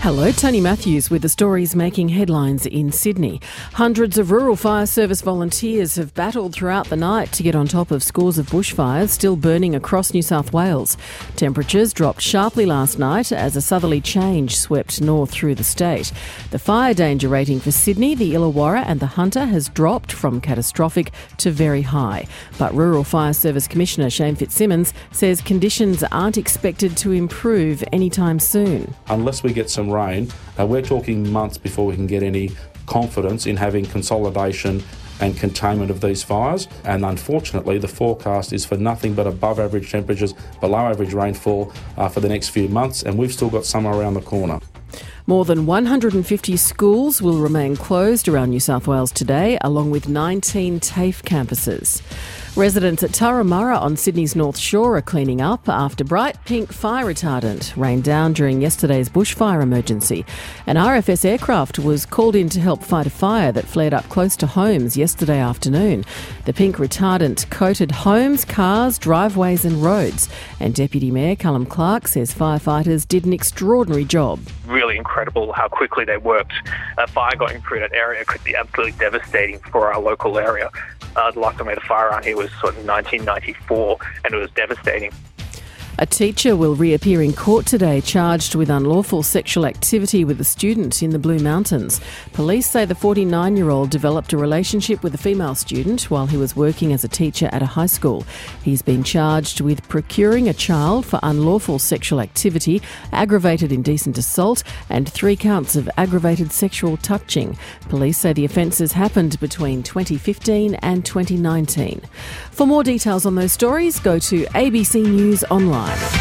Hello, Tony Matthews with the stories making headlines in Sydney. Hundreds of rural fire service volunteers have battled throughout the night to get on top of scores of bushfires still burning across New South Wales. Temperatures dropped sharply last night as a southerly change swept north through the state. The fire danger rating for Sydney, the Illawarra, and the Hunter has dropped from catastrophic to very high. But Rural Fire Service Commissioner Shane Fitzsimmons says conditions aren't expected to improve anytime soon. Unless we get some rain, we're talking months before we can get any confidence in having consolidation and containment of these fires. And unfortunately, the forecast is for nothing but above average temperatures, below average rainfall uh, for the next few months, and we've still got summer around the corner. More than 150 schools will remain closed around New South Wales today, along with 19 TAFE campuses. Residents at Turramurra on Sydney's North Shore are cleaning up after bright pink fire retardant rained down during yesterday's bushfire emergency. An RFS aircraft was called in to help fight a fire that flared up close to homes yesterday afternoon. The pink retardant coated homes, cars, driveways, and roads. And Deputy Mayor Callum Clark says firefighters did an extraordinary job. Really incredible how quickly they worked. A fire going through that area could be absolutely devastating for our local area. Uh, the last time we had a fire around here was sort of 1994, and it was devastating. A teacher will reappear in court today charged with unlawful sexual activity with a student in the Blue Mountains. Police say the 49 year old developed a relationship with a female student while he was working as a teacher at a high school. He's been charged with procuring a child for unlawful sexual activity, aggravated indecent assault, and three counts of aggravated sexual touching. Police say the offences happened between 2015 and 2019. For more details on those stories, go to ABC News Online time.